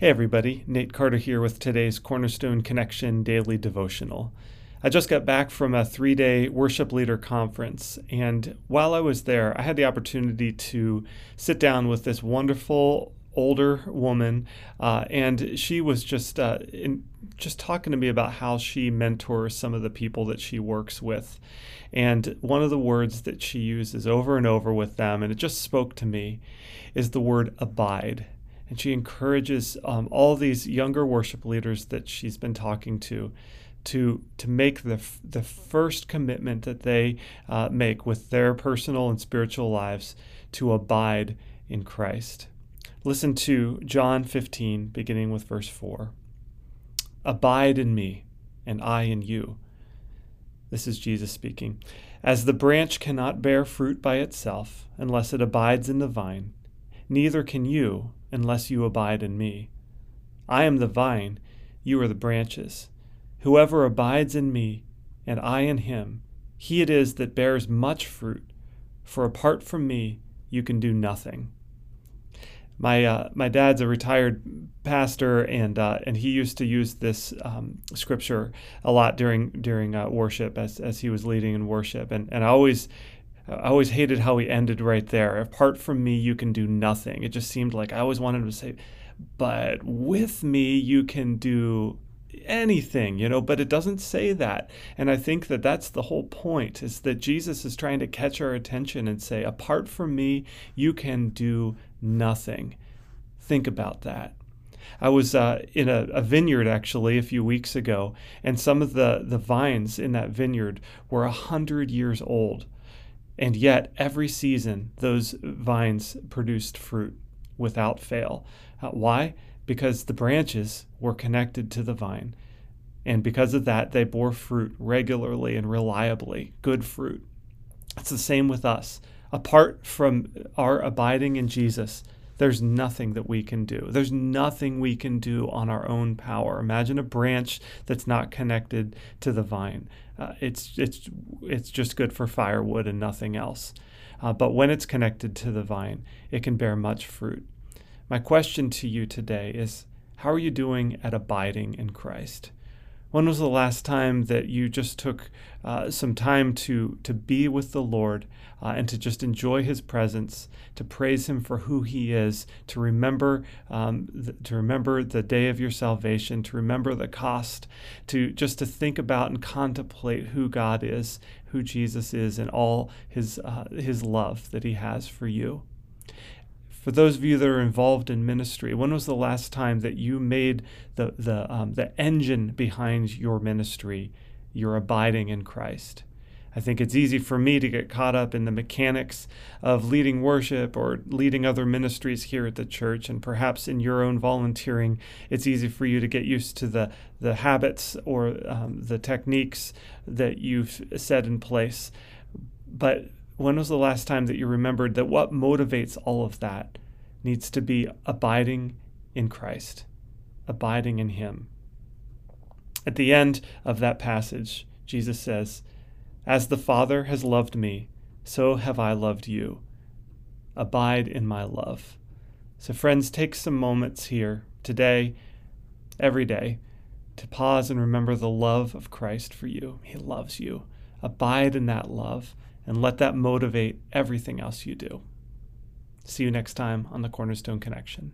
Hey, everybody. Nate Carter here with today's Cornerstone Connection Daily Devotional. I just got back from a three day worship leader conference, and while I was there, I had the opportunity to sit down with this wonderful older woman, uh, and she was just uh, in, just talking to me about how she mentors some of the people that she works with. And one of the words that she uses over and over with them, and it just spoke to me, is the word abide and she encourages um, all these younger worship leaders that she's been talking to to to make the the first commitment that they uh, make with their personal and spiritual lives to abide in Christ. Listen to John 15, beginning with verse 4. Abide in me, and I in you. This is Jesus speaking. As the branch cannot bear fruit by itself unless it abides in the vine, neither can you unless you abide in me. I am the vine, you are the branches. Whoever abides in me, and I in him, he it is that bears much fruit, for apart from me you can do nothing. My uh, my dad's a retired pastor, and uh, and he used to use this um, scripture a lot during during uh, worship as as he was leading in worship, and and I always I always hated how he ended right there. Apart from me, you can do nothing. It just seemed like I always wanted to say, but with me, you can do anything, you know, but it doesn't say that. And I think that that's the whole point is that Jesus is trying to catch our attention and say, apart from me, you can do nothing. Think about that. I was uh, in a, a, vineyard actually a few weeks ago, and some of the, the vines in that vineyard were a hundred years old. And yet, every season, those vines produced fruit without fail. Uh, why? Because the branches were connected to the vine. And because of that, they bore fruit regularly and reliably, good fruit. It's the same with us. Apart from our abiding in Jesus, there's nothing that we can do. There's nothing we can do on our own power. Imagine a branch that's not connected to the vine. Uh, it's it's it's just good for firewood and nothing else. Uh, but when it's connected to the vine, it can bear much fruit. My question to you today is: How are you doing at abiding in Christ? When was the last time that you just took uh, some time to, to be with the Lord uh, and to just enjoy His presence, to praise Him for who He is, to remember um, th- to remember the day of your salvation, to remember the cost, to just to think about and contemplate who God is, who Jesus is, and all His uh, His love that He has for you? For those of you that are involved in ministry, when was the last time that you made the the um, the engine behind your ministry your abiding in Christ? I think it's easy for me to get caught up in the mechanics of leading worship or leading other ministries here at the church, and perhaps in your own volunteering, it's easy for you to get used to the the habits or um, the techniques that you've set in place. But when was the last time that you remembered that what motivates all of that needs to be abiding in Christ, abiding in Him? At the end of that passage, Jesus says, As the Father has loved me, so have I loved you. Abide in my love. So, friends, take some moments here today, every day, to pause and remember the love of Christ for you. He loves you. Abide in that love and let that motivate everything else you do. See you next time on the Cornerstone Connection.